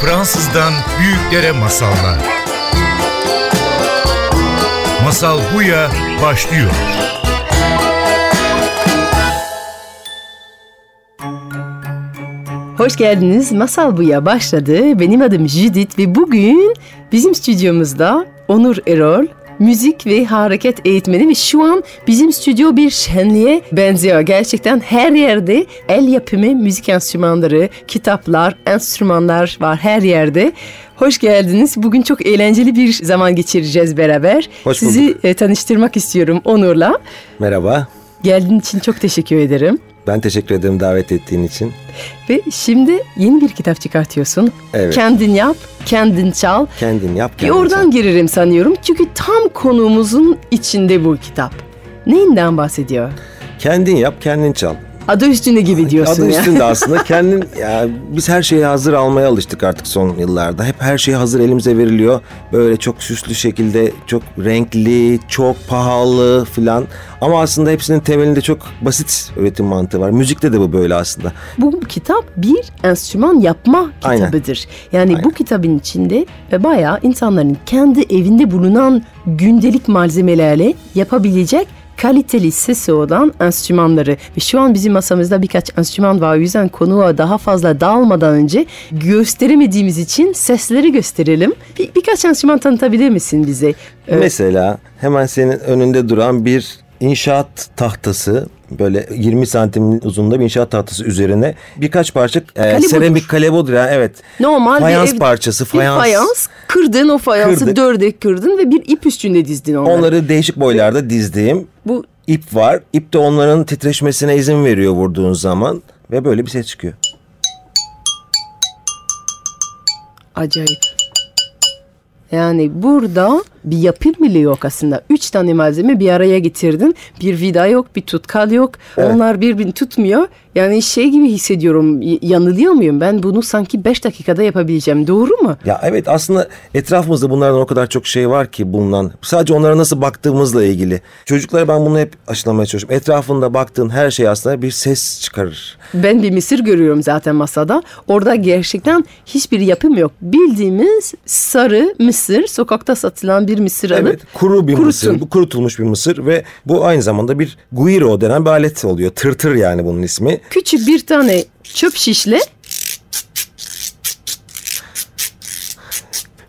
Fransızdan büyüklere masallar. Masal Buya başlıyor. Hoş geldiniz. Masal Buya başladı. Benim adım Judith ve bugün bizim stüdyomuzda Onur Erol, müzik ve hareket eğitmeni ve şu an bizim stüdyo bir şenliğe benziyor. Gerçekten her yerde el yapımı müzik enstrümanları, kitaplar, enstrümanlar var her yerde. Hoş geldiniz. Bugün çok eğlenceli bir zaman geçireceğiz beraber. Hoş Sizi bulduk. e, tanıştırmak istiyorum Onur'la. Merhaba. Geldiğin için çok teşekkür ederim. Ben teşekkür ederim davet ettiğin için. Ve şimdi yeni bir kitap çıkartıyorsun. Evet. Kendin yap, kendin çal. Kendin yap, Bir kendin oradan çal. girerim sanıyorum. Çünkü tam konumuzun içinde bu kitap. Neyinden bahsediyor? Kendin yap, kendin çal. Adı üstünde gibi diyorsun Adı ya. üstünde aslında kendin ya biz her şeyi hazır almaya alıştık artık son yıllarda. Hep her şey hazır elimize veriliyor. Böyle çok süslü şekilde, çok renkli, çok pahalı filan. Ama aslında hepsinin temelinde çok basit üretim mantığı var. Müzikte de bu böyle aslında. Bu kitap bir enstrüman yapma Aynen. kitabıdır. Yani bu Aynen. kitabın içinde bayağı insanların kendi evinde bulunan gündelik malzemelerle yapabilecek kaliteli sesi olan enstrümanları ve şu an bizim masamızda birkaç enstrüman var. O yüzden konuğa daha fazla dağılmadan önce gösteremediğimiz için sesleri gösterelim. Bir, birkaç enstrüman tanıtabilir misin bize? Ee, Mesela hemen senin önünde duran bir inşaat tahtası böyle 20 santim uzunluğunda bir inşaat tahtası üzerine birkaç parça e, seramik kalebodur ya evet. Normal fayans bir ev- parçası, bir fayans. fayans kırdın o fayansı Kırdık. dörde kırdın ve bir ip üstünde dizdin onları. Onları değişik boylarda dizdiğim Bu ip var. İp de onların titreşmesine izin veriyor vurduğun zaman ve böyle bir ses çıkıyor. Acayip. Yani burada bir yapım bile yok aslında. Üç tane malzeme bir araya getirdin. Bir vida yok, bir tutkal yok. Evet. Onlar birbirini tutmuyor. Yani şey gibi hissediyorum. Yanılıyor muyum? Ben bunu sanki beş dakikada yapabileceğim. Doğru mu? Ya evet aslında etrafımızda bunlardan o kadar çok şey var ki bulunan. Sadece onlara nasıl baktığımızla ilgili. Çocuklara ben bunu hep aşılamaya çalışıyorum. Etrafında baktığın her şey aslında bir ses çıkarır. Ben bir mısır görüyorum zaten masada. Orada gerçekten hiçbir yapım yok. Bildiğimiz sarı mısır, sokakta satılan bir mısır alıp Evet kuru bir kurutun. mısır. Kurutulmuş bir mısır ve bu aynı zamanda bir guiro denen bir alet oluyor. Tırtır yani bunun ismi. Küçük bir tane çöp şişle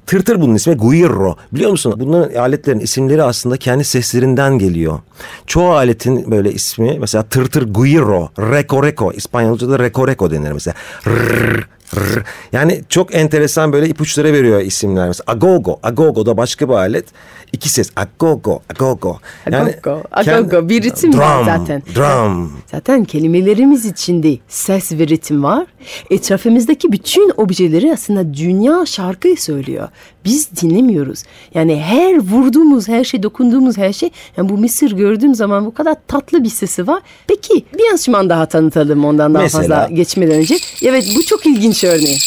Tırtır bunun ismi guirro. Biliyor musun? Bunların aletlerin isimleri aslında kendi seslerinden geliyor. Çoğu aletin böyle ismi mesela tırtır guirro, reko reko. İspanyolca'da reko reko denir mesela. Rrr, rrr. Yani çok enteresan böyle ipuçları veriyor isimler. Mesela agogo. Agogo da başka bir alet. İki ses. Agogo, agogo. Agogo, agogo. Bir ritim var drum, zaten. Drum. Zaten kelimelerimiz içinde ses ve ritim var. Etrafımızdaki bütün objeleri aslında dünya şarkı söylüyor. Biz dinlemiyoruz. Yani her vurduğumuz her şey, dokunduğumuz her şey. Yani bu mısır gördüğüm zaman bu kadar tatlı bir sesi var. Peki bir enstrüman daha tanıtalım ondan daha Mesela? fazla geçmeden önce. Evet bu çok ilginç örneği.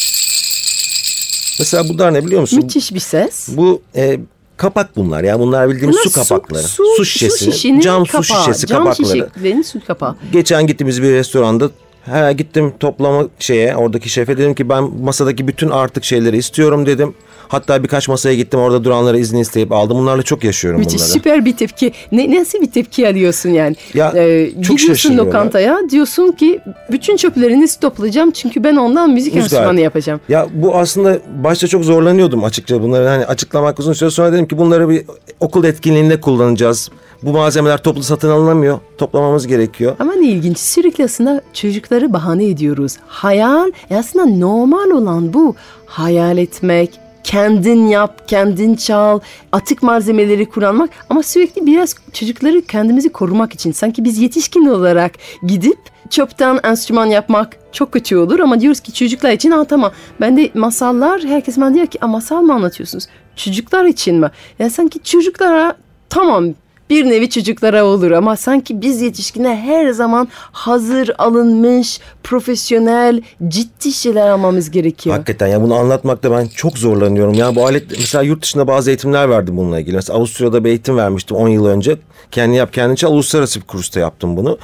Mesela bunlar ne biliyor musun? Müthiş bir ses. Bu e, kapak bunlar ya. Bunlar bildiğimiz Bunlar su kapakları. Su, şişesi, şişinin cam kapağı, su şişesi cam kapakları. şişelerin su kapağı. Geçen gittiğimiz bir restoranda ha, gittim toplama şeye oradaki şefe dedim ki ben masadaki bütün artık şeyleri istiyorum dedim. Hatta birkaç masaya gittim orada duranlara izin isteyip aldım. Bunlarla çok yaşıyorum Müthiş bunları. süper bir tepki. Ne, nasıl bir tepki alıyorsun yani? Ya, Ee, çok gidiyorsun lokantaya diyorsun ki bütün çöplerinizi toplayacağım çünkü ben ondan müzik enstrümanı yapacağım. Ya bu aslında başta çok zorlanıyordum açıkça bunları hani açıklamak uzun süre sonra dedim ki bunları bir okul etkinliğinde kullanacağız. Bu malzemeler toplu satın alınamıyor. Toplamamız gerekiyor. Ama ne ilginç sürekli aslında çocukları bahane ediyoruz. Hayal e aslında normal olan bu. Hayal etmek, kendin yap, kendin çal, atık malzemeleri kullanmak ama sürekli biraz çocukları kendimizi korumak için sanki biz yetişkin olarak gidip çöpten enstrüman yapmak çok kötü olur ama diyoruz ki çocuklar için ha tamam. Ben de masallar herkes bana diyor ki "Aa, masal mı anlatıyorsunuz? Çocuklar için mi? Ya sanki çocuklara tamam bir nevi çocuklara olur ama sanki biz yetişkine her zaman hazır alınmış, profesyonel, ciddi şeyler almamız gerekiyor. Hakikaten ya bunu anlatmakta ben çok zorlanıyorum. Ya bu alet mesela yurt dışında bazı eğitimler verdim bununla ilgili. Mesela Avusturya'da bir eğitim vermiştim 10 yıl önce. Kendi yap kendi çal uluslararası bir kursta yaptım bunu.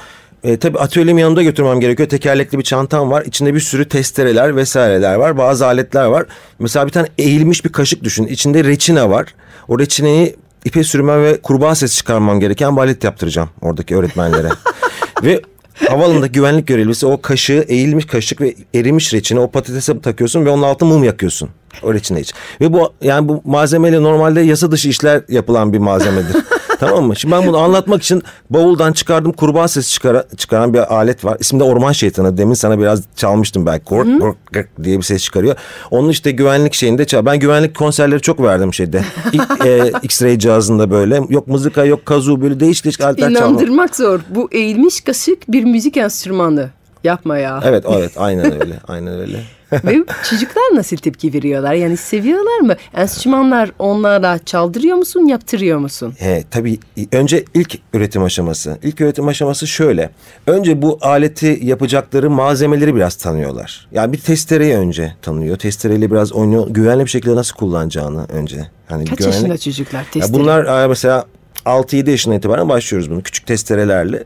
E, tabii atölyemi yanımda götürmem gerekiyor. Tekerlekli bir çantam var. İçinde bir sürü testereler vesaireler var. Bazı aletler var. Mesela bir tane eğilmiş bir kaşık düşün. İçinde reçine var. O reçineyi ipe sürmem ve kurbağa sesi çıkarmam gereken balet yaptıracağım oradaki öğretmenlere. ve Havaalanında güvenlik görevlisi o kaşığı eğilmiş kaşık ve erimiş reçine o patatese takıyorsun ve onun altına mum yakıyorsun. O reçine için. Ve bu yani bu malzemeyle normalde yasa dışı işler yapılan bir malzemedir. tamam mı? Şimdi ben bunu anlatmak için bavuldan çıkardım kurbağa sesi çıkara, çıkaran bir alet var. İsmi de orman şeytanı. Demin sana biraz çalmıştım belki. Kork, kork, kork diye bir ses çıkarıyor. Onun işte güvenlik şeyinde çal. Ben güvenlik konserleri çok verdim şeyde. E, X-ray cihazında böyle. Yok mızıka yok kazoo böyle değişik değişik aletler çalmak. İnandırmak zor. Bu eğilmiş kaşık bir müzik enstrümanı. Yapma ya. Evet evet aynen öyle. aynen öyle. Ve çocuklar nasıl tepki veriyorlar? Yani seviyorlar mı? Enstrümanlar onlara çaldırıyor musun, yaptırıyor musun? He, tabii önce ilk üretim aşaması. İlk üretim aşaması şöyle. Önce bu aleti yapacakları malzemeleri biraz tanıyorlar. Yani bir testereyi önce tanıyor. Testereyle biraz oynuyor. Güvenli bir şekilde nasıl kullanacağını önce. Hani Kaç güvenli... yaşında çocuklar Ya testere? bunlar e, mesela 6-7 yaşından itibaren başlıyoruz bunu. Küçük testerelerle,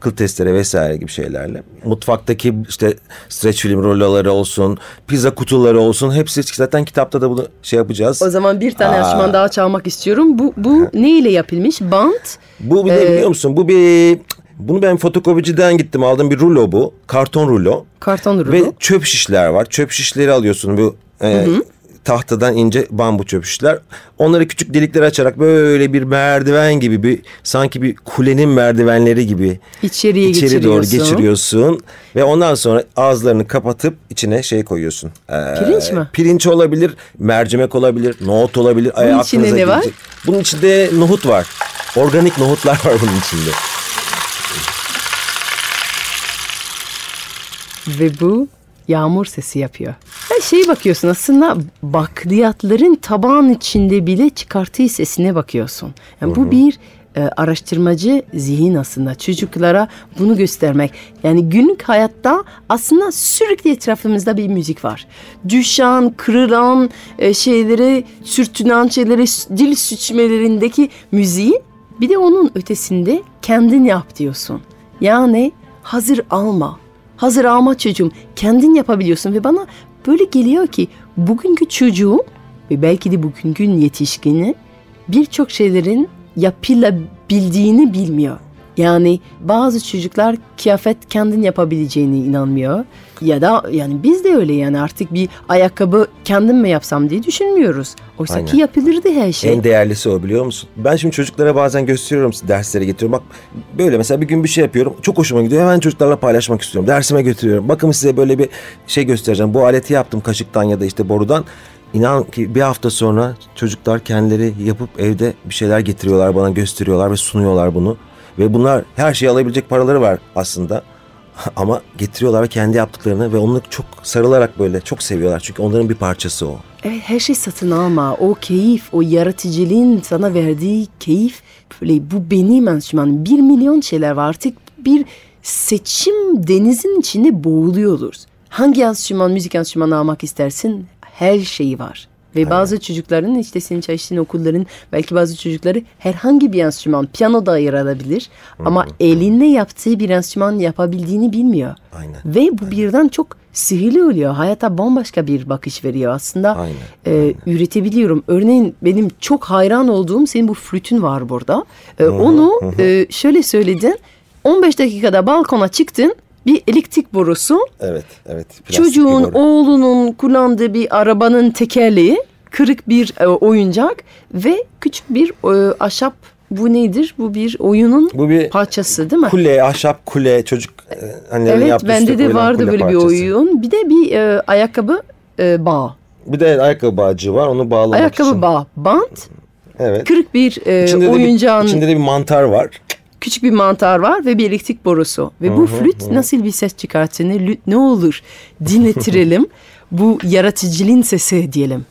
kıl testere vesaire gibi şeylerle. Mutfaktaki işte streç film ruloları olsun, pizza kutuları olsun hepsi zaten kitapta da bunu şey yapacağız. O zaman bir tane Aa. enstrüman daha çalmak istiyorum. Bu, bu ne ile yapılmış? Bant. Bu bir de Ee, biliyor musun? Bu bir bunu ben fotokopiciden gittim aldım bir rulo bu. Karton rulo. Karton rulo. Ve çöp şişler var. Çöp şişleri alıyorsun bu e, tahtadan ince bambu çöp şişler. Onları küçük delikler açarak böyle bir merdiven gibi bir sanki bir kulenin merdivenleri gibi İçeriye içeri doğru geçiriyorsun. ve ondan sonra ağızlarını kapatıp içine şey koyuyorsun. Ee, Pirinç mi? Pirinç olabilir, mercimek olabilir, nohut olabilir. Ay, Bunun içinde aklınıza ne var? gelecek. Bunun içinde nohut var. Organik nohutlar var bunun içinde. Ve bu yağmur sesi yapıyor. Her şeye bakıyorsun aslında bakliyatların tabağın içinde bile çıkarttığı sesine bakıyorsun. Yani bu bir e, araştırmacı zihin aslında çocuklara bunu göstermek. Yani günlük hayatta aslında sürekli etrafımızda bir müzik var. Düşen, kırılan e, şeyleri, sürtünen şeyleri, dil süçmelerindeki müziği bir de onun ötesinde kendin yap diyorsun. Yani hazır alma. Hazır alma çocuğum. Kendin yapabiliyorsun ve bana böyle geliyor ki bugünkü çocuğum ve belki de bugünkü yetişkini birçok şeylerin yapılabildiğini bilmiyor. Yani bazı çocuklar kıyafet kendin yapabileceğine inanmıyor. Ya da yani biz de öyle yani artık bir ayakkabı kendim mi yapsam diye düşünmüyoruz. Oysa ki Aynen. yapılırdı her şey. En değerlisi o biliyor musun? Ben şimdi çocuklara bazen gösteriyorum derslere getiriyorum. Bak böyle mesela bir gün bir şey yapıyorum. Çok hoşuma gidiyor. Hemen çocuklarla paylaşmak istiyorum. Dersime götürüyorum. Bakın size böyle bir şey göstereceğim. Bu aleti yaptım kaşıktan ya da işte borudan. İnan ki bir hafta sonra çocuklar kendileri yapıp evde bir şeyler getiriyorlar bana gösteriyorlar ve sunuyorlar bunu. Ve bunlar her şeyi alabilecek paraları var aslında. Ama getiriyorlar kendi yaptıklarını ve onu çok sarılarak böyle çok seviyorlar. Çünkü onların bir parçası o. Evet her şey satın alma. O keyif, o yaratıcılığın sana verdiği keyif. Böyle bu benim enstrümanım. Bir milyon şeyler var artık. Bir seçim denizin içinde boğuluyoruz. Hangi enstrüman, müzik enstrümanı almak istersin? Her şeyi var. Ve bazı çocukların işte senin çalıştığın okulların belki bazı çocukları herhangi bir enstrüman piyano da ayırabilir ama elinle yaptığı bir enstrüman yapabildiğini bilmiyor. Aynen. Ve bu birden çok sihirli oluyor. Hayata bambaşka bir bakış veriyor. Aslında Aynen, e, üretebiliyorum. Örneğin benim çok hayran olduğum senin bu flütün var burada. E, onu e, şöyle söyledin. 15 dakikada balkona çıktın. Bir elektrik borusu. Evet, evet. Çocuğun, boru. oğlunun kullandığı bir arabanın tekerleği. Kırık bir e, oyuncak. Ve küçük bir e, ahşap bu nedir? Bu bir oyunun Bu bir parçası değil mi? Kule, ahşap kule, çocuk e, annelerin Evet yaptığı bende üstte de vardı böyle parçası. bir oyun. Bir de bir e, ayakkabı e, bağ. Bir de ayakkabı bağcığı var onu bağlamak Ayakkabı için. bağ. Bant. Evet. Kırık bir e, İçinde de, oyuncağın bir, içinde de bir mantar var. Küçük bir mantar var ve bir elektrik borusu. Ve bu flüt nasıl bir ses çıkartır? Ne, lü- ne olur dinletirelim. bu yaratıcılığın sesi diyelim.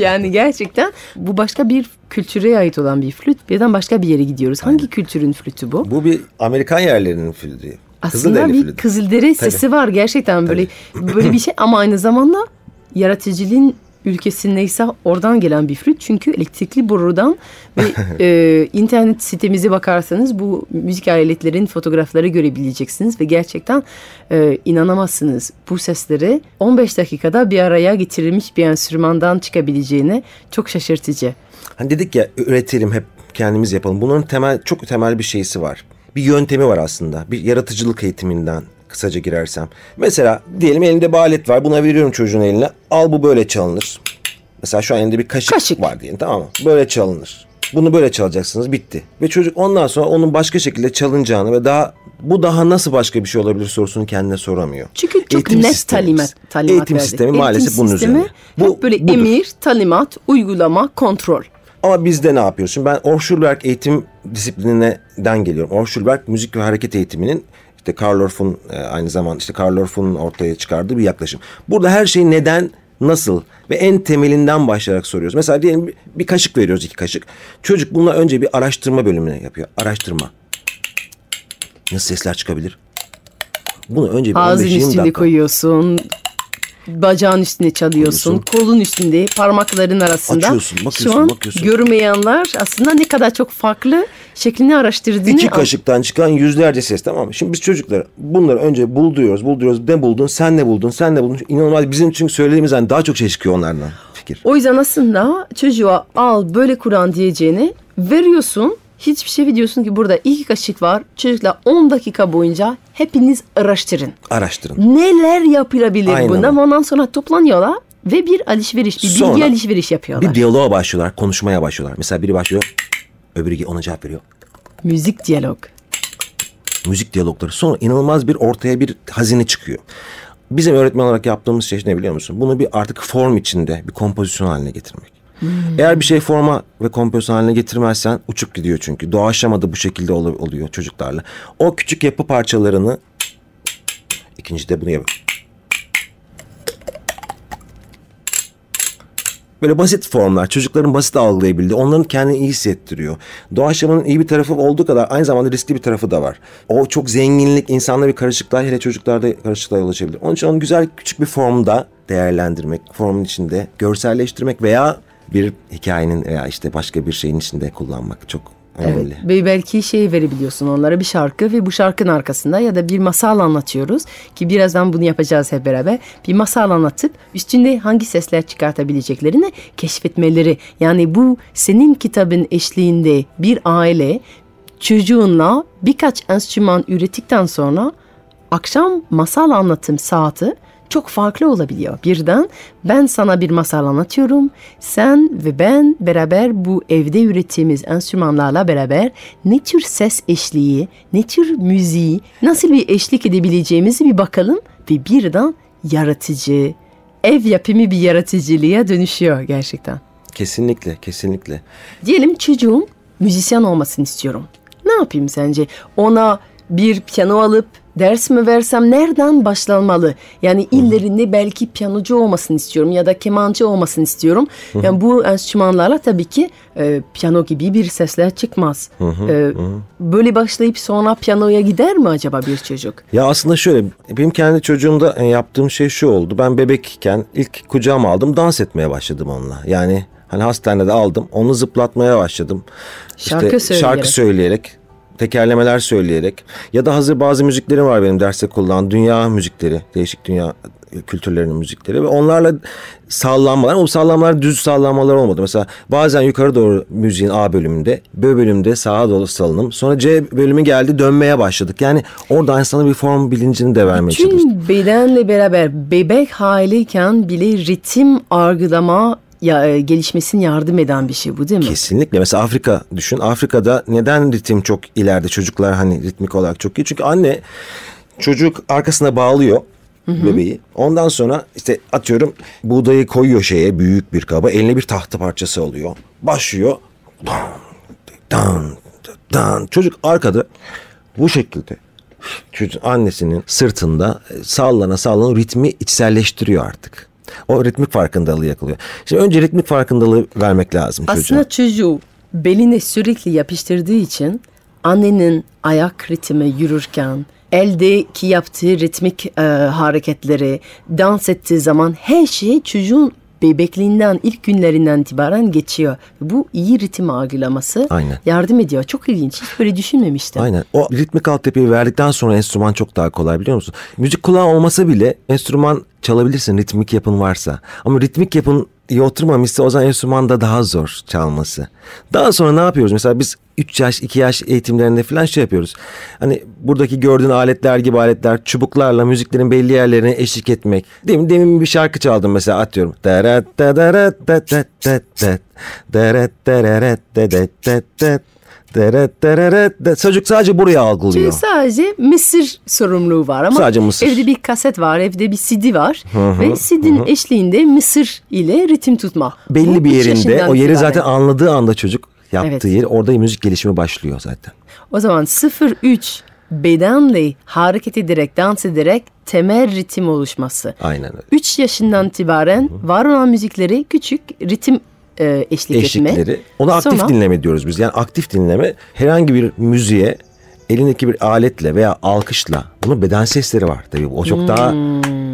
yani gerçekten. Bu başka bir kültüre ait olan bir flüt. Birden başka bir yere gidiyoruz. Hangi kültürün flütü bu? Bu bir Amerikan yerlerinin flütü. Aslında bir flütü. Kızılderi sesi var gerçekten böyle böyle bir şey ama aynı zamanda yaratıcılığın ülkesi neyse oradan gelen bir flüt. Çünkü elektrikli borudan ve e, internet sitemize bakarsanız bu müzik aletlerin fotoğrafları görebileceksiniz ve gerçekten e, inanamazsınız bu sesleri 15 dakikada bir araya getirilmiş bir enstrümandan çıkabileceğine çok şaşırtıcı. Hani dedik ya üretelim hep kendimiz yapalım. Bunun temel çok temel bir şeysi var. Bir yöntemi var aslında. Bir yaratıcılık eğitiminden kısaca girersem. Mesela diyelim elinde bir alet var. Buna veriyorum çocuğun eline. Al bu böyle çalınır. Mesela şu an elinde bir kaşık, Kaşık. var diyelim tamam mı? Böyle çalınır. Bunu böyle çalacaksınız bitti. Ve çocuk ondan sonra onun başka şekilde çalınacağını ve daha bu daha nasıl başka bir şey olabilir sorusunu kendine soramıyor. Çünkü çok Eğitim net talimat, talimat Eğitim verdik. sistemi maalesef bunun sistemi üzerine. hep böyle budur. emir, talimat, uygulama, kontrol. Ama bizde ne yapıyoruz? Şimdi ben Orschulberg eğitim disiplininden geliyorum. Orschulberg müzik ve hareket eğitiminin işte Karl Orff'un e, aynı zamanda işte Karl Orff'un ortaya çıkardığı bir yaklaşım. Burada her şey neden, nasıl ve en temelinden başlayarak soruyoruz. Mesela diyelim bir, kaşık veriyoruz iki kaşık. Çocuk bununla önce bir araştırma bölümüne yapıyor. Araştırma. Nasıl sesler çıkabilir? Bunu önce bir Ağzın 15-20 üstünde dakika. koyuyorsun. Bacağın üstüne çalıyorsun. Kolun üstünde, parmakların arasında. Açıyorsun, bakıyorsun, Şu an bakıyorsun. görmeyenler aslında ne kadar çok farklı şeklini araştırdığını İki kaşıktan çıkan yüzlerce ses tamam mı? Şimdi biz çocuklara bunları önce bulduruyoruz, bulduruyoruz. Ne buldun, sen ne buldun, sen ne buldun? İnanılmaz bizim çünkü söylediğimiz hani daha çok şey çıkıyor onlardan fikir. O yüzden aslında çocuğa al böyle Kur'an diyeceğini veriyorsun. Hiçbir şey diyorsun ki burada iki kaşık var. Çocukla 10 dakika boyunca hepiniz araştırın. Araştırın. Neler yapılabilir Aynen. bundan? Ondan sonra toplanıyorlar ve bir alışveriş, bir bilgi Sonra alışveriş yapıyorlar. Bir diyaloğa başlıyorlar, konuşmaya başlıyorlar. Mesela biri başlıyor, öbürü ona cevap veriyor. Müzik diyalog. Müzik diyalogları. Sonra inanılmaz bir ortaya bir hazine çıkıyor. Bizim öğretmen olarak yaptığımız şey ne biliyor musun? Bunu bir artık form içinde bir kompozisyon haline getirmek. Eğer bir şey forma ve kompozisyon haline getirmezsen uçup gidiyor çünkü. Doğaçlamada bu şekilde ol- oluyor çocuklarla. O küçük yapı parçalarını ikinci de bunu yap. Böyle basit formlar, çocukların basit algılayabildiği, onların kendini iyi hissettiriyor. Doğaçlamanın iyi bir tarafı olduğu kadar aynı zamanda riskli bir tarafı da var. O çok zenginlik, insanda bir karışıklığa, hele çocuklarda karışıklığa yol açabilir. Onun için onu güzel küçük bir formda değerlendirmek, formun içinde görselleştirmek veya bir hikayenin veya işte başka bir şeyin içinde kullanmak çok önemli. Evet. Ve belki şey verebiliyorsun onlara bir şarkı ve bu şarkının arkasında ya da bir masal anlatıyoruz ki birazdan bunu yapacağız hep beraber. Bir masal anlatıp üstünde hangi sesler çıkartabileceklerini keşfetmeleri. Yani bu senin kitabın eşliğinde bir aile çocuğunla birkaç enstrüman ürettikten sonra akşam masal anlatım saati çok farklı olabiliyor. Birden ben sana bir masal anlatıyorum. Sen ve ben beraber bu evde ürettiğimiz enstrümanlarla beraber ne tür ses eşliği, ne tür müziği, nasıl bir eşlik edebileceğimizi bir bakalım ve birden yaratıcı, ev yapımı bir yaratıcılığa dönüşüyor gerçekten. Kesinlikle, kesinlikle. Diyelim çocuğum müzisyen olmasını istiyorum. Ne yapayım sence? Ona bir piyano alıp ders mi versem nereden başlanmalı? Yani illerinde belki piyanocu olmasını istiyorum ya da kemancı olmasını istiyorum. Yani bu enstrümanlarla tabii ki e, piyano gibi bir sesler çıkmaz. E, böyle başlayıp sonra piyanoya gider mi acaba bir çocuk? Ya aslında şöyle benim kendi çocuğumda e, yaptığım şey şu oldu. Ben bebekken ilk kucağıma aldım dans etmeye başladım onunla. Yani hani hastanede aldım onu zıplatmaya başladım. Şarkı söyleyerek. Şarkı söyleyerek tekerlemeler söyleyerek ya da hazır bazı müziklerim var benim derste kullandığım dünya müzikleri değişik dünya kültürlerinin müzikleri ve onlarla sallanmalar o sallanmalar düz sallanmalar olmadı. Mesela bazen yukarı doğru müziğin A bölümünde B bölümünde sağa doğru salınım sonra C bölümü geldi dönmeye başladık. Yani orada insana bir form bilincini de vermeye çalıştık. Tüm bedenle beraber bebek haliyken bile ritim algılama ya, e, gelişmesine yardım eden bir şey bu değil mi? Kesinlikle. Mesela Afrika düşün. Afrika'da neden ritim çok ileride? Çocuklar hani ritmik olarak çok iyi. Çünkü anne çocuk arkasına bağlıyor bebeği. Ondan sonra işte atıyorum buğdayı koyuyor şeye büyük bir kaba. Eline bir tahta parçası alıyor. Başlıyor. Dan, dan, dan. Çocuk arkada bu şekilde çocuk annesinin sırtında sallana sallana ritmi içselleştiriyor artık. O ritmik farkındalığı yakalıyor. Şimdi önce ritmik farkındalığı vermek lazım çocuğa. Aslında çocuğu beline sürekli yapıştırdığı için annenin ayak ritmi yürürken eldeki yaptığı ritmik e, hareketleri dans ettiği zaman her şey çocuğun bebekliğinden ilk günlerinden itibaren geçiyor. Bu iyi ritim algılaması Aynen. yardım ediyor. Çok ilginç. Hiç böyle düşünmemiştim. Aynen. O ritmik altyapıyı verdikten sonra enstrüman çok daha kolay biliyor musun? Müzik kulağı olmasa bile enstrüman çalabilirsin ritmik yapın varsa. Ama ritmik yapın iyi oturmamışsa o zaman enstrüman da daha zor çalması. Daha sonra ne yapıyoruz? Mesela biz 3 yaş 2 yaş eğitimlerinde falan şey yapıyoruz. Hani buradaki gördüğün aletler gibi aletler çubuklarla müziklerin belli yerlerine eşlik etmek. Demin, demin bir şarkı çaldım mesela atıyorum. Darat dararat dadat. Çocuk sadece buraya algılıyor. Çünkü sadece mısır sorumluluğu var ama Sadece mısır. evde bir kaset var, evde bir CD var ve CD'nin eşliğinde mısır ile ritim tutma. belli Bu bir üç yerinde yaşından o yeri itibaren. zaten anladığı anda çocuk yaptığı Evet. yer orada müzik gelişimi başlıyor zaten. O zaman 0-3 bedenle hareket ederek, dans ederek temel ritim oluşması. Aynen öyle. 3 yaşından itibaren var olan müzikleri küçük ritim e, eşlik etme. Eşlikleri. Ona aktif Sonra- dinleme diyoruz biz. Yani aktif dinleme herhangi bir müziğe elindeki bir aletle veya alkışla bunun beden sesleri var tabii. O çok daha Hmm.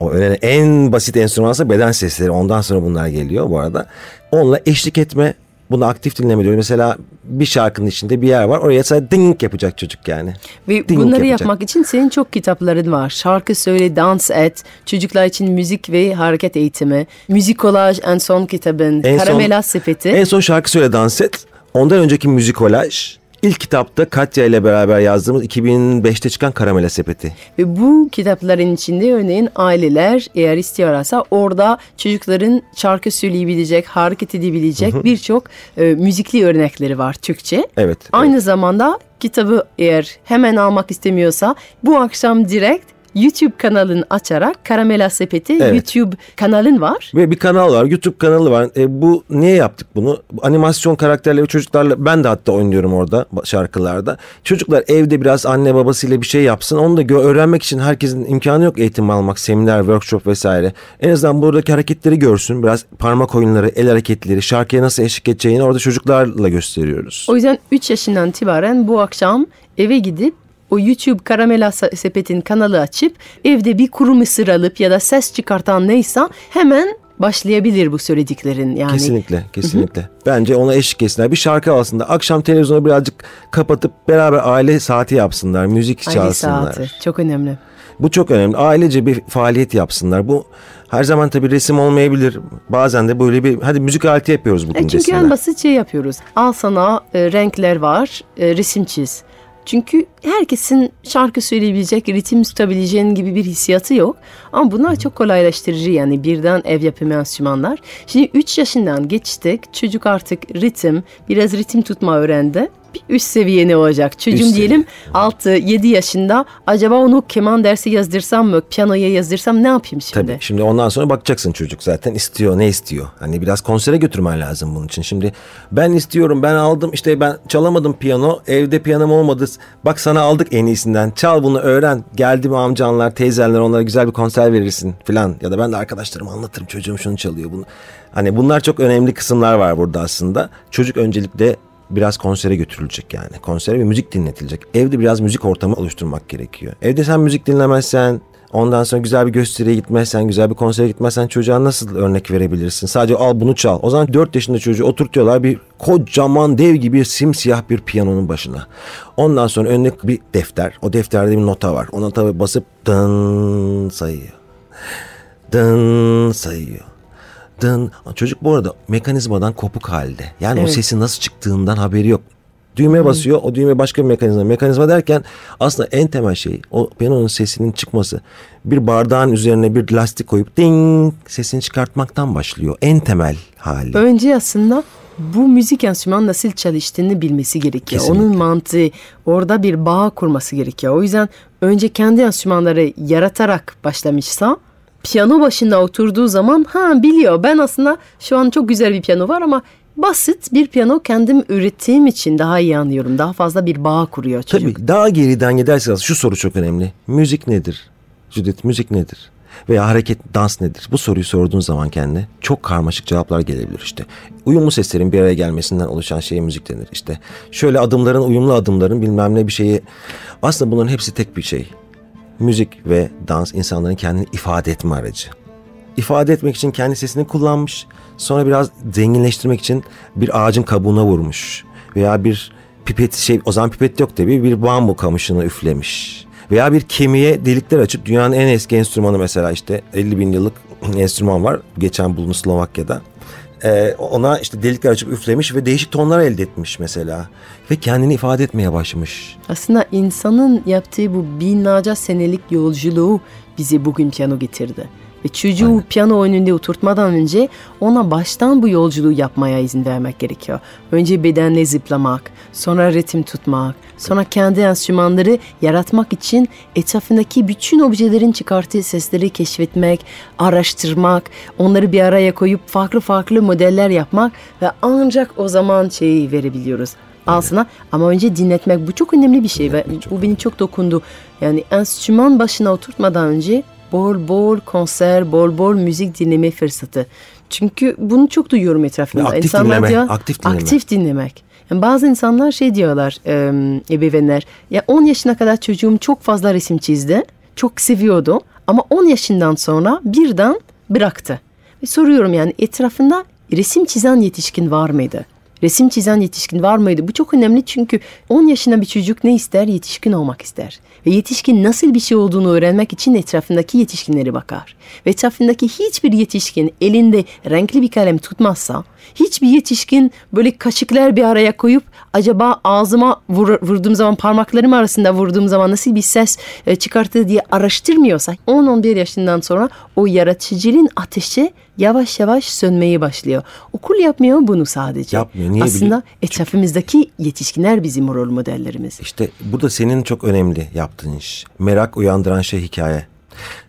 o öyle en basit enstrümansa beden sesleri. Ondan sonra bunlar geliyor bu arada. Onunla eşlik etme bunu aktif dinleme diyoruz. Mesela bir şarkının içinde bir yer var. Oraya sadece ding yapacak çocuk yani. Ve Ding bunları yapacak. yapmak için senin çok kitapların var. Şarkı söyle, dans et, çocuklar için müzik ve hareket eğitimi, müzikolaj en son kitabın, En son- Karamela Sepeti. En son şarkı söyle dans et. Ondan önceki müzikolaj. İlk kitapta Katya ile beraber yazdığımız 2005'te çıkan Karamela Sepeti. Ve bu kitapların içinde örneğin aileler eğer istiyorlarsa orada çocukların şarkı söyleyebilecek, hareket edebilecek birçok e, müzikli örnekleri var Türkçe. Evet, Aynı zamanda kitabı eğer hemen almak istemiyorsa bu akşam direkt YouTube kanalını açarak Karamela Sepeti Evet. YouTube kanalın var. Ve bir kanal var, YouTube kanalı var. E, bu niye yaptık bunu? Bu animasyon karakterleri çocuklarla ben de hatta oynuyorum orada şarkılarda. Çocuklar evde biraz anne babasıyla bir şey yapsın. Onu da öğrenmek için herkesin imkanı yok eğitim almak, seminer, workshop vesaire. En azından buradaki hareketleri görsün. Biraz parmak oyunları, el hareketleri, şarkıya nasıl eşlik edeceğini orada çocuklarla gösteriyoruz. O yüzden 3 yaşından itibaren bu akşam eve gidip o YouTube Karamela Se- Sepet'in kanalı açıp evde bir kuru mısır alıp ya da ses çıkartan neyse hemen başlayabilir bu söylediklerin yani. Kesinlikle, kesinlikle. Bence ona eşlik etsinler. Bir şarkı alsınlar. Akşam televizyonu birazcık kapatıp beraber aile saati yapsınlar. Müzik Aile çalsınlar. saati çok önemli. Bu çok önemli. Ailece bir faaliyet yapsınlar. Bu her zaman tabii resim olmayabilir. Bazen de böyle bir hadi müzik aleti yapıyoruz bugün E çünkü desinler. en basit şey yapıyoruz. Al sana e, renkler var, e, resim çiz. Çünkü herkesin şarkı söyleyebilecek, ritim tutabileceğin gibi bir hissiyatı yok. Ama bunlar çok kolaylaştırıcı yani birden ev yapımı enstrümanlar. Şimdi 3 yaşından geçtik. Çocuk artık ritim, biraz ritim tutma öğrendi. Bir üst seviye ne olacak? Çocuğum Üst diyelim 6-7 yaşında. Acaba onu keman dersi yazdırsam mı? Piyanoya yazdırsam ne yapayım şimdi? Tabii. Şimdi ondan sonra bakacaksın çocuk zaten istiyor ne istiyor. Hani biraz konsere götürmen lazım bunun için. Şimdi ben istiyorum ben aldım işte ben çalamadım piyano evde piyanom olmadı. Bak sana aldık en iyisinden çal bunu öğren. Geldi mi amcanlar teyzenler onlara güzel bir konser verirsin filan. Ya da ben de arkadaşlarıma anlatırım çocuğum şunu çalıyor bunu. Hani bunlar çok önemli kısımlar var burada aslında. Çocuk öncelikle biraz konsere götürülecek yani. Konsere ve müzik dinletilecek. Evde biraz müzik ortamı oluşturmak gerekiyor. Evde sen müzik dinlemezsen, ondan sonra güzel bir gösteriye gitmezsen, güzel bir konsere gitmezsen çocuğa nasıl örnek verebilirsin? Sadece al bunu çal. O zaman 4 yaşında çocuğu oturtuyorlar bir kocaman dev gibi simsiyah bir piyanonun başına. Ondan sonra önüne bir defter. O defterde bir nota var. O nota basıp dın sayıyor. Dın sayıyor. Dın. Çocuk bu arada mekanizmadan kopuk halde. Yani o Evet. sesin nasıl çıktığından haberi yok. Düğmeye basıyor. O düğme başka bir mekanizma. Mekanizma derken aslında en temel şey o piyanonun sesinin çıkması. Bir bardağın üzerine bir lastik koyup ding sesini çıkartmaktan başlıyor. En temel hali. Önce aslında bu müzik enstrümanı nasıl çalıştığını bilmesi gerekiyor. Kesinlikle. Onun mantığı orada bir bağ kurması gerekiyor. O yüzden önce kendi enstrümanları yaratarak başlamışsa piyano başında oturduğu zaman ha biliyor ben aslında şu an çok güzel bir piyano var ama basit bir piyano kendim ürettiğim için daha iyi anlıyorum. Daha fazla bir bağ kuruyor çocuk. Tabii daha geriden giderseniz şu soru çok önemli. Müzik nedir? Judith müzik nedir? Veya hareket dans nedir? Bu soruyu sorduğun zaman kendine çok karmaşık cevaplar gelebilir işte. Uyumlu seslerin bir araya gelmesinden oluşan şeye müzik denir. İşte şöyle adımların, uyumlu adımların bilmem ne bir şeyi. Aslında bunların hepsi tek bir şey. Müzik ve dans insanların kendini ifade etme aracı. İfade etmek için kendi sesini kullanmış. Sonra biraz zenginleştirmek için bir ağacın kabuğuna vurmuş. Veya bir pipet şey o zaman pipet yok tabii bir bambu kamışını üflemiş. Veya bir kemiğe delikler açıp dünyanın en eski enstrümanı mesela işte 50 bin yıllık enstrüman var. Geçen bulundu Slovakya'da. Ee, ona işte delikler açıp üflemiş ve değişik tonlar elde etmiş mesela. Ve kendini ifade etmeye başlamış. Aslında insanın yaptığı bu binlerce senelik yolculuğu bizi bugün piyano getirdi. Ve çocuğu Aynen. piyano önünde oturtmadan önce ona baştan bu yolculuğu yapmaya izin vermek gerekiyor. Önce bedenle zıplamak, sonra ritim tutmak, sonra kendi enstrümanları yaratmak için etrafındaki bütün objelerin çıkarttığı sesleri keşfetmek, araştırmak, onları bir araya koyup farklı farklı modeller yapmak ve ancak o zaman şeyi verebiliyoruz. Aslında ama önce dinletmek bu çok önemli bir şey ve bu beni çok dokundu. Yani enstrüman başına oturtmadan önce bol bol konser, bol bol müzik dinleme fırsatı. Çünkü bunu çok duyuyorum etrafımda. Aktif dinleme, aktif dinleme. Aktif dinlemek. Yani bazı insanlar şey diyorlar e, ebeveynler. Ya 10 yaşına kadar çocuğum çok fazla resim çizdi. Çok seviyordu. Ama 10 yaşından sonra birden bıraktı. Ve soruyorum yani etrafında resim çizen yetişkin var mıydı? Resim çizen yetişkin var mıydı? Bu çok önemli çünkü 10 yaşında bir çocuk ne ister? Yetişkin olmak ister. Ve yetişkin nasıl bir şey olduğunu öğrenmek için etrafındaki yetişkinleri bakar. Ve etrafındaki hiçbir yetişkin elinde renkli bir kalem tutmazsa, hiçbir yetişkin böyle kaşıklar bir araya koyup acaba ağzıma vur- vurduğum zaman parmaklarım arasında vurduğum zaman nasıl bir ses e, çıkartır diye araştırmıyorsa 10-11 yaşından sonra o yaratıcılığın ateşi yavaş yavaş sönmeye başlıyor. Okul yapmıyor bunu sadece. Yapmıyor. Niye Aslında biliyor- etrafımızdaki yetişkinler bizim rol modellerimiz. İşte bu da senin çok önemli yaptığın iş. Merak uyandıran şey hikaye.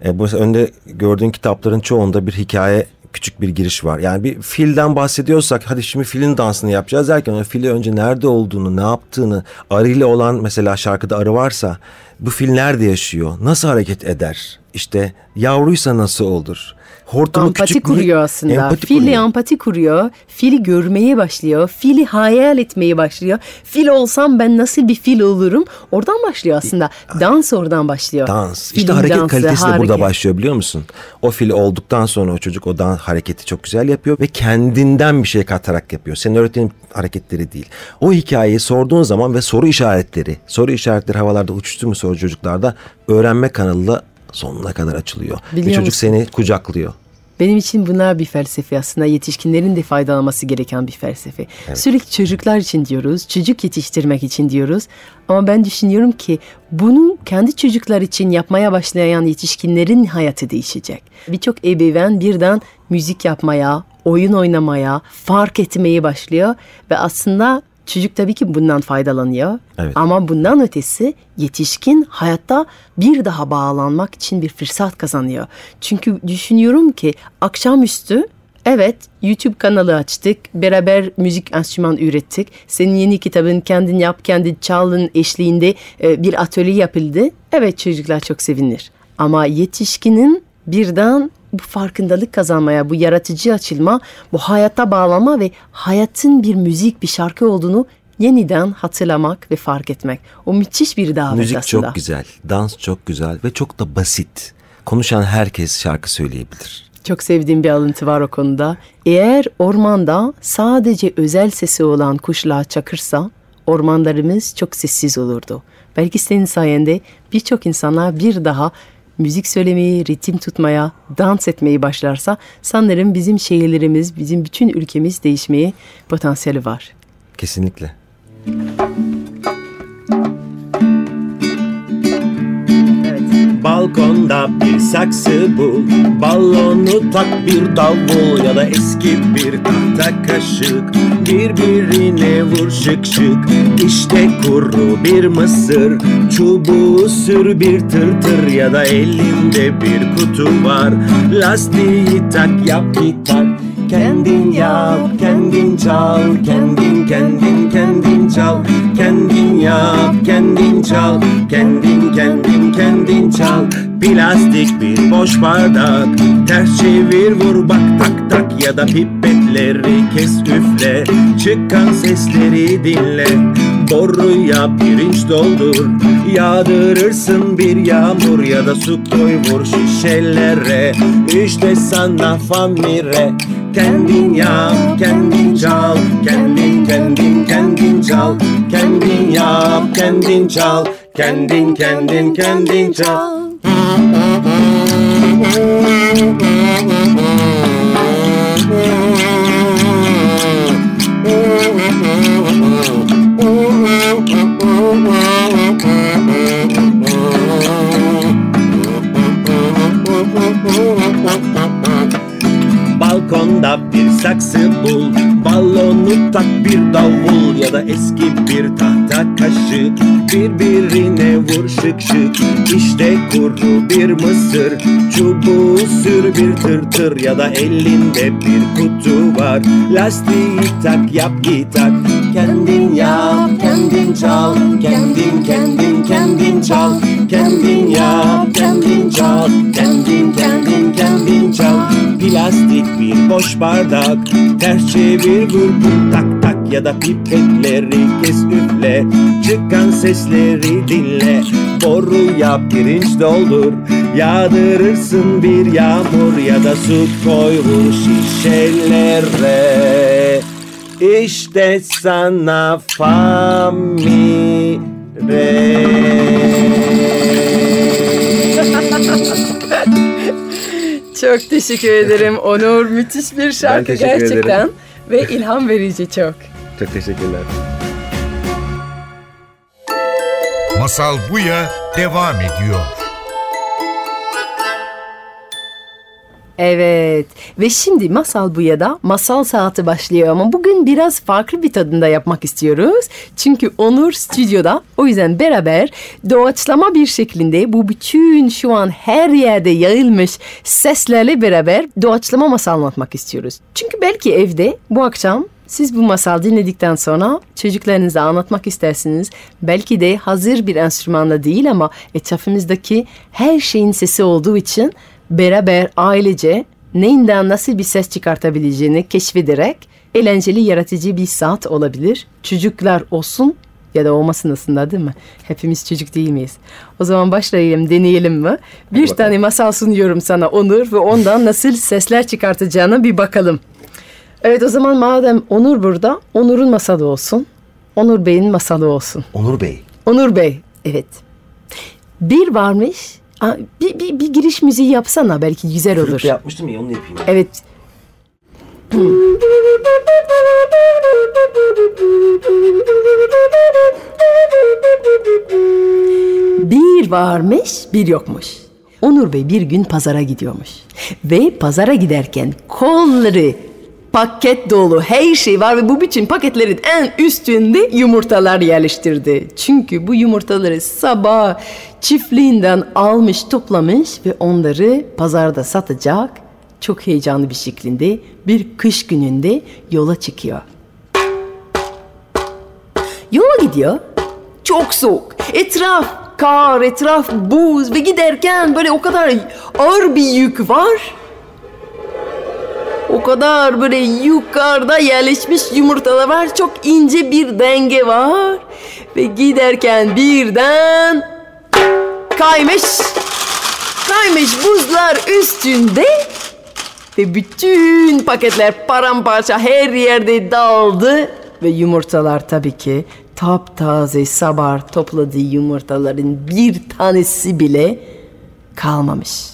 E, bu önde gördüğün kitapların çoğunda bir hikaye küçük bir giriş var. Yani bir filden bahsediyorsak hadi şimdi filin dansını yapacağız derken o fili önce nerede olduğunu, ne yaptığını, arıyla olan mesela şarkıda arı varsa bu fil nerede yaşıyor, nasıl hareket eder, işte yavruysa nasıl olur, hortumu Empati küçük kuruyor aslında. Empati Fili kuruyor. empati kuruyor. Fili görmeye başlıyor. Fili hayal etmeye başlıyor. Fil olsam ben nasıl bir fil olurum? Oradan başlıyor aslında. Dans oradan başlıyor. Dans. Filin İşte hareket dansı, kalitesi de burada hareket. başlıyor biliyor musun? O fil olduktan sonra o çocuk o dans hareketi çok güzel yapıyor ve kendinden bir şey katarak yapıyor. Senin öğrettiğin hareketleri değil. O hikayeyi sorduğun zaman ve soru işaretleri, soru işaretleri havalarda uçuştu mu soru çocuklarda öğrenme kanalı sonuna kadar açılıyor. Biliyor ve çocuk musun? seni kucaklıyor. Benim için bunlar bir felsefe aslında yetişkinlerin de faydalanması gereken bir felsefe. Sürekli çocuklar için diyoruz, çocuk yetiştirmek için diyoruz. Ama ben düşünüyorum ki bunu kendi çocuklar için yapmaya başlayan yetişkinlerin hayatı değişecek. Birçok ebeveyn birden müzik yapmaya, oyun oynamaya, fark etmeye başlıyor ve aslında çocuk tabii ki bundan faydalanıyor. Evet. Ama bundan ötesi yetişkin hayatta bir daha bağlanmak için bir fırsat kazanıyor. Çünkü düşünüyorum ki akşamüstü evet YouTube kanalı açtık. Beraber müzik enstrüman ürettik. Senin yeni kitabın kendin yap kendi çalın eşliğinde e, bir atölye yapıldı. Evet çocuklar çok sevinir. Ama yetişkinin birden bu farkındalık kazanmaya, bu yaratıcı açılma, bu hayata bağlama ve hayatın bir müzik, bir şarkı olduğunu yeniden hatırlamak ve fark etmek. O müthiş bir davet Müzik aslında. çok güzel, dans çok güzel ve çok da basit. Konuşan herkes şarkı söyleyebilir. Çok sevdiğim bir alıntı var o konuda. Eğer ormanda sadece özel sesi olan kuşlar çakırsa ormanlarımız çok sessiz olurdu. Belki senin sayende birçok insanlar bir daha müzik söylemeyi, ritim tutmaya, dans etmeyi başlarsa sanırım bizim şehirlerimiz, bizim bütün ülkemiz değişmeye potansiyeli var. Kesinlikle. Evet. Balkonda bir saksı bul Balonu tak bir davul Ya da eski bir tahta kaşık. Birbirine vur şık şık. İşte kuru bir mısır. Çubuğu sür bir tır tır Ya da elinde bir kutu var. Lastiği tak yap gitar Kendin yap, kendin çal Kendin, kendin, kendin çal. Kendin yap, kendin çal Kendin, kendin, kendin çal. Plastik bir boş bardak Ters çevir vur bak tak tak Ya da pipetleri kes üfle Çıkan sesleri dinle. Boruya pirinç doldur Yağdırırsın bir yağmur Ya da su koy vur şişelere. İşte sana famire Kendin yap, kendin çal Kendin, kendin, kendin çal. Kendin yap, kendin çal Kendin, kendin, kendin çal Balkonda bir saksı bul. Balonu tak bir davul Ya da eski bir tahta kaşık Birbirine vur şık şık. İşte kuru bir mısır. Çubuğu sür bir tır tır Ya da elinde bir kutu var. Lastiği tak yap gitar Kendin yap kendin çal. Kendin kendin kendin çal. Kendin yap kendin çal. Kendin kendin kendin çal. Plastik bir boş bardak. Ters çevir vur tak tak Ya da pipetleri kes üfle. Çıkan sesleri dinle. Boruya pirinç doldur. Yağdırırsın bir yağmur Ya da su koy vur şişelere İşte sana famire Çok teşekkür ederim Onur. Müthiş bir şarkı gerçekten. ederim. Ve ilham verici çok. Çok teşekkürler. Masal Buya devam ediyor. Evet ve şimdi Masal Buya'da masal saati başlıyor ama bugün biraz farklı bir tadında yapmak istiyoruz. Çünkü Onur stüdyoda o yüzden beraber doğaçlama bir şekilde bu bütün şu an her yerde yayılmış seslerle beraber doğaçlama masal anlatmak istiyoruz. Çünkü belki evde bu akşam siz bu masal dinledikten sonra çocuklarınıza anlatmak istersiniz. Belki de hazır bir enstrümanla değil ama etrafımızdaki her şeyin sesi olduğu için beraber ailece neyinden nasıl bir ses çıkartabileceğini keşfederek eğlenceli yaratıcı bir saat olabilir. Çocuklar olsun ya da olmasın aslında değil mi? Hepimiz çocuk değil miyiz? O zaman başlayalım deneyelim mi? Bir tane masal sunuyorum sana Onur ve ondan nasıl sesler çıkartacağını bir bakalım. Evet o zaman madem Onur burada, Onur'un masalı olsun. Onur Bey'in masalı olsun. Onur Bey. Onur Bey, evet. Bir varmış, Aa, bir, bir, bir giriş müziği yapsana belki güzel olur. Flütle yapmıştım ya onu yapayım. Evet. Bir varmış, bir yokmuş. Onur Bey bir gün pazara gidiyormuş. Ve pazara giderken kolları paket dolu her şey var ve bu bütün paketlerin en üstünde yumurtalar yerleştirdi. Çünkü bu yumurtaları sabah çiftliğinden almış toplamış ve onları pazarda satacak çok heyecanlı bir şekilde bir kış gününde yola çıkıyor. Yola gidiyor. Çok soğuk. Etraf kar, etraf buz ve giderken böyle o kadar ağır bir yük var. O kadar böyle yukarıda yerleşmiş yumurtalar var. Çok ince bir denge var. Ve giderken birden kaymış. Kaymış buzlar üstünde. Ve bütün paketler paramparça her yerde dağıldı. Ve yumurtalar tabii ki taptaze sabah topladığı yumurtaların bir tanesi bile kalmamış.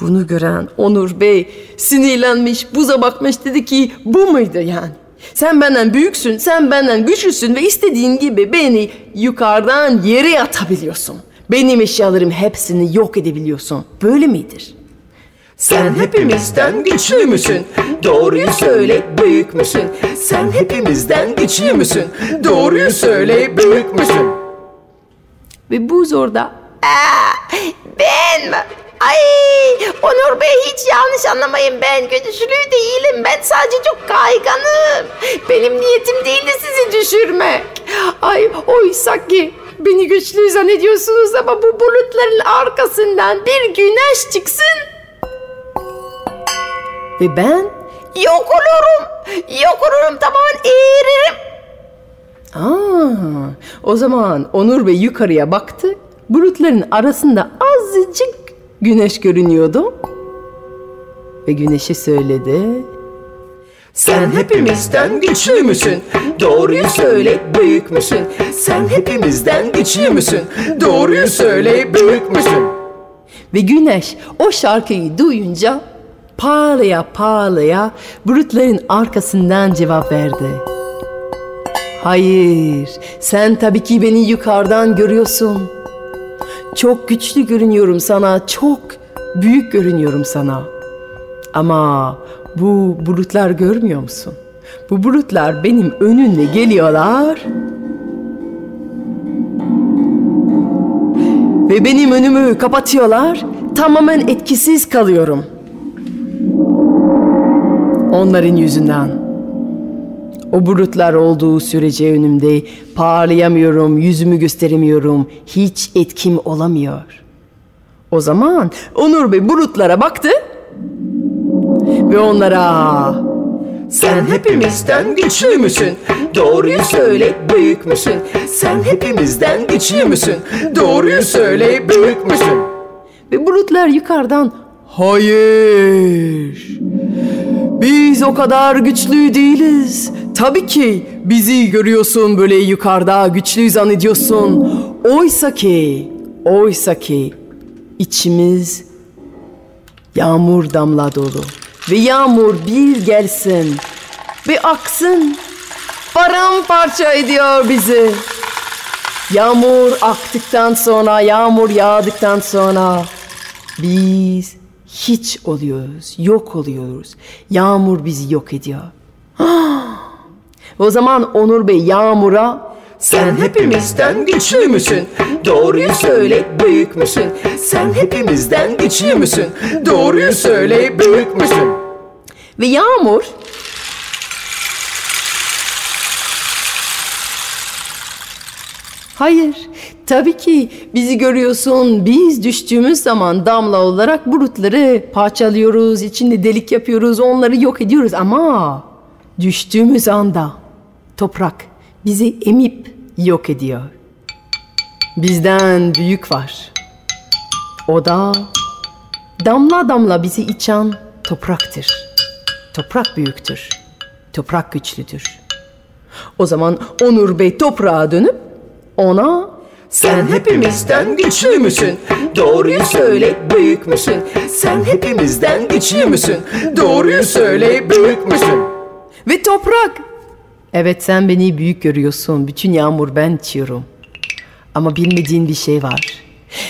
Bunu gören Onur Bey sinirlenmiş, buza bakmış dedi ki bu muydu yani? Sen benden büyüksün, sen benden güçlüsün ve istediğin gibi beni yukarıdan yere atabiliyorsun. Benim eşyalarım hepsini yok edebiliyorsun. Böyle midir? Sen hepimizden güçlü müsün? Doğruyu söyle büyük müsün? Sen hepimizden güçlü müsün? Doğruyu söyle büyük müsün? Ve buz orada. Aa, ben mi? Ay Onur Bey hiç yanlış anlamayın ben güçlü değilim ben sadece çok kayganım. Benim niyetim değildi sizi düşürmek. Ay oysa ki beni güçlü zannediyorsunuz ama bu bulutların arkasından bir güneş çıksın. Ve ben Yok olurum. Yok olurum tamamen eğiririm. Aa, o zaman Onur Bey yukarıya baktı. Bulutların arasında azıcık güneş görünüyordu. Ve güneşe söyledi. Sen hepimizden güçlü müsün? Doğruyu söyle büyük müsün? Sen hepimizden güçlü müsün? Doğruyu söyle büyük müsün? Ve güneş o şarkıyı duyunca parlaya parlaya bulutların arkasından cevap verdi. Hayır, sen tabii ki beni yukarıdan görüyorsun. Çok güçlü görünüyorum sana, çok büyük görünüyorum sana. Ama bu bulutlar görmüyor musun? Bu bulutlar benim önümde geliyorlar. Ve benim önümü kapatıyorlar. Tamamen etkisiz kalıyorum. Onların yüzünden. O bulutlar olduğu sürece önümde parlayamıyorum, yüzümü gösteremiyorum. Hiç etkim olamıyor. O zaman Onur Bey bulutlara baktı ve onlara Sen hepimizden güçlü müsün? Doğruyu söyle büyük müsün? Sen hepimizden güçlü müsün? Doğruyu söyle büyük müsün? ve bulutlar yukarıdan hayır biz o kadar güçlü değiliz. Tabii ki bizi görüyorsun böyle yukarıda güçlü zannediyorsun. Oysa ki, oysa ki içimiz yağmur damla dolu. Ve yağmur bir gelsin ve aksın paramparça ediyor bizi. Yağmur aktıktan sonra, yağmur yağdıktan sonra biz hiç oluyoruz, yok oluyoruz. Yağmur bizi yok ediyor. O zaman Onur Bey yağmura Sen hepimizden güçlü müsün? Doğruyu söyle büyük müsün? Sen hepimizden güçlü müsün? Doğruyu söyle büyük müsün? ve yağmur Hayır, tabii ki bizi görüyorsun. Biz düştüğümüz zaman damla olarak bulutları parçalıyoruz, içinde delik yapıyoruz, onları yok ediyoruz. Ama düştüğümüz anda toprak bizi emip yok ediyor. Bizden büyük var. O da damla damla bizi içen topraktır. Toprak büyüktür. Toprak güçlüdür. O zaman Onur Bey toprağa dönüp ona Sen hepimizden güçlü müsün? Doğruyu söyle büyük müsün? Sen hepimizden güçlü müsün? Doğruyu söyle büyük müsün? ve toprak. Evet sen beni büyük görüyorsun. Bütün yağmur ben içiyorum. Ama bilmediğin bir şey var.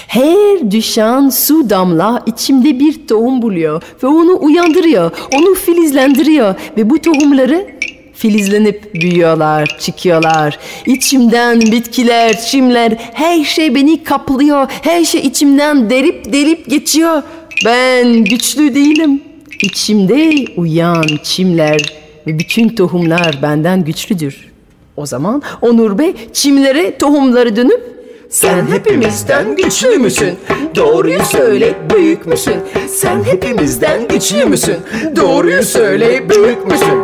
Her düşen su damla içimde bir tohum buluyor ve onu uyandırıyor, onu filizlendiriyor ve bu tohumları filizlenip büyüyorlar, çıkıyorlar. İçimden bitkiler, çimler, her şey beni kaplıyor. Her şey içimden derip delip geçiyor. Ben güçlü değilim. İçimde uyan çimler bütün tohumlar benden güçlüdür. O zaman Onur Bey çimlere tohumları dönüp Sen hepimizden güçlü müsün? Doğruyu söyle büyük müsün? Sen hepimizden güçlü müsün? Doğruyu söyle büyük müsün?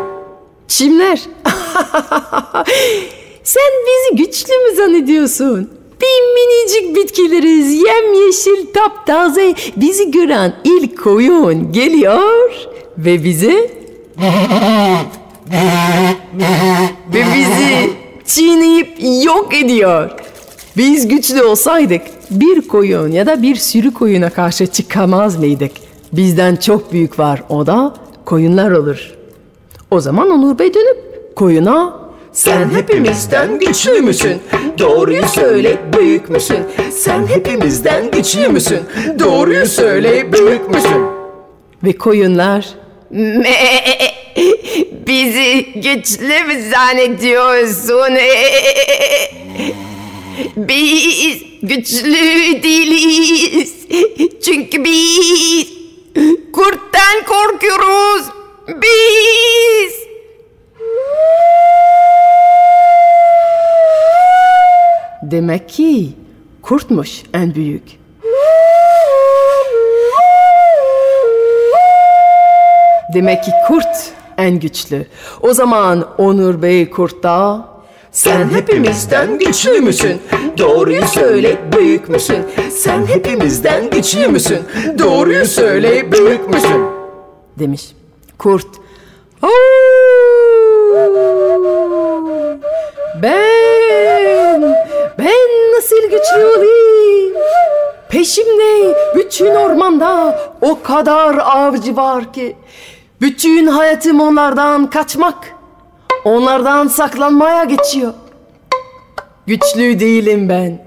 Çimler. Sen bizi güçlü mü zannediyorsun? Bir minicik bitkileriz, yemyeşil, taptaze. Bizi gören ilk koyun geliyor ve bizi... ve bizi çiğneyip yok ediyor. Biz güçlü olsaydık bir koyun ya da bir sürü koyuna karşı çıkamaz mıydık? Bizden çok büyük var o da koyunlar olur. O zaman Onur Bey dönüp koyuna Sen hepimizden güçlü müsün? Doğruyu söyle büyük müsün? Sen hepimizden güçlü müsün? Doğruyu söyle büyük müsün? ve koyunlar bizi güçlü mü zannediyorsun? Biz güçlü değiliz. Çünkü biz kurttan korkuyoruz. Biz. Demek ki kurtmuş en büyük. Demek ki kurt en güçlü. O zaman Onur Bey kurt da Sen hepimizden güçlü müsün? Doğruyu söyle büyük müsün? Sen hepimizden güçlü müsün? Doğruyu söyle büyük müsün? demiş. Kurt. "Au! Ben, ben nasıl güçlü olayım? Peşimde bütün ormanda o kadar avcı var ki. Bütün hayatım onlardan kaçmak, onlardan saklanmaya geçiyor. Güçlü değilim ben.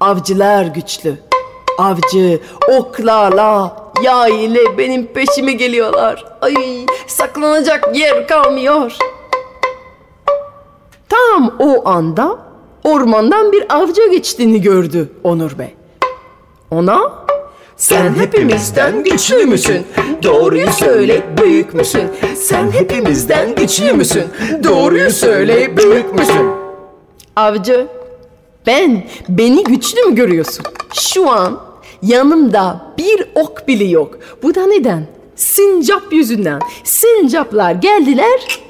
Avcılar güçlü. Avcı oklarla, yay ile benim peşime geliyorlar. Ay saklanacak yer kalmıyor. Tam o anda ormandan bir avcı geçtiğini gördü Onur Bey. Ona Sen hepimizden güçlü müsün? Doğruyu söyle büyük müsün? Sen hepimizden güçlü müsün? Doğruyu söyle büyük müsün? avcı ben beni güçlü mü görüyorsun? Şu an yanımda bir ok bile yok. Bu da neden? Sincap yüzünden. Sincaplar geldiler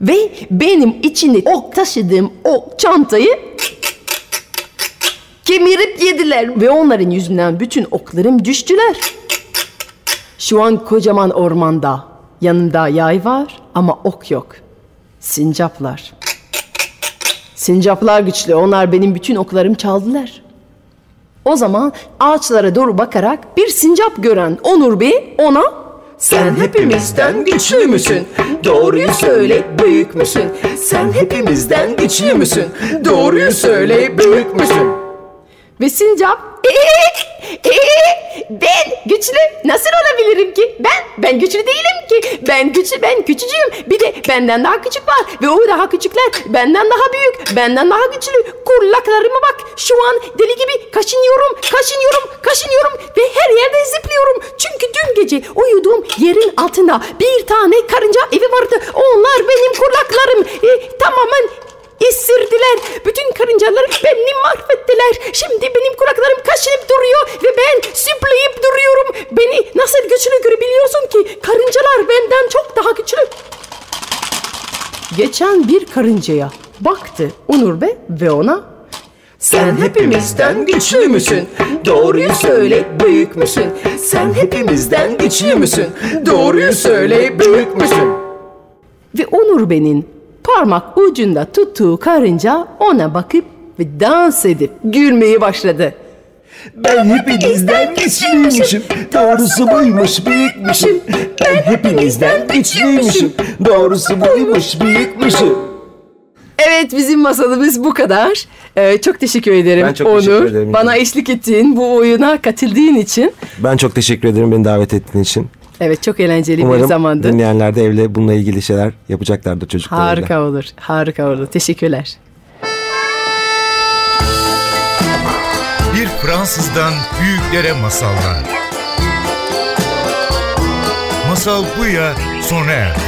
ve benim içinde ok taşıdığım o çantayı kemirip yediler ve onların yüzünden bütün oklarım düştüler. Şu an kocaman ormanda yanımda yay var ama ok yok. Sincaplar. Sincaplar güçlü. Onlar benim bütün oklarımı çaldılar. O zaman ağaçlara doğru bakarak bir sincap gören Onur Bey ona Sen hepimizden güçlü müsün? Doğruyu söyle büyük müsün? Sen hepimizden güçlü müsün? Doğruyu söyle büyük müsün? Ve sincap Ee, ben güçlü nasıl olabilirim ki? Ben ben güçlü değilim ki. Ben güçlü ben küçücüğüm. Bir de benden daha küçük var ve o daha küçükler benden daha büyük, benden daha güçlü. Kulaklarıma bak. Şu an deli gibi kaşınıyorum, kaşınıyorum, kaşınıyorum ve her yerde zıplıyorum. Çünkü dün gece uyuduğum yerin altında bir tane karınca evi vardı. Onlar benim kulaklarım. E, tamamen Esirdiler. Bütün karıncalar beni mahvettiler. Şimdi benim kulaklarım kaşınıp duruyor ve ben zıplayıp duruyorum. Beni nasıl güçlü görebiliyorsun ki? Karıncalar benden çok daha güçlü. geçen bir karıncaya baktı Onur Bey ve ona Sen hepimizden güçlü müsün? Doğruyu söyle büyük müsün? Sen hepimizden güçlü müsün? Doğruyu söyle büyük müsün? ve Onur Bey'in parmak ucunda tuttuğu karınca ona bakıp ve dans edip gülmeye başladı. Ben hepinizden güçlüymüşüm. Doğrusu buymuş büyükmüşüm. Ben hepinizden güçlüymüşüm. Doğrusu buymuş büyükmüşüm. Evet bizim masalımız bu kadar. Ee, çok teşekkür ederim Ben çok Onur. teşekkür ederim. Bana eşlik ettiğin bu oyuna katıldığın için. Ben çok teşekkür ederim beni davet ettiğin için. Evet çok eğlenceli bir Umarım zamandı. dinleyenler de evde bununla ilgili şeyler yapacaklardır çocuklarıyla. Harika olur. Harika olur. Teşekkürler. Bir Fransızdan büyüklere masallar. Masal Buya sona erdi.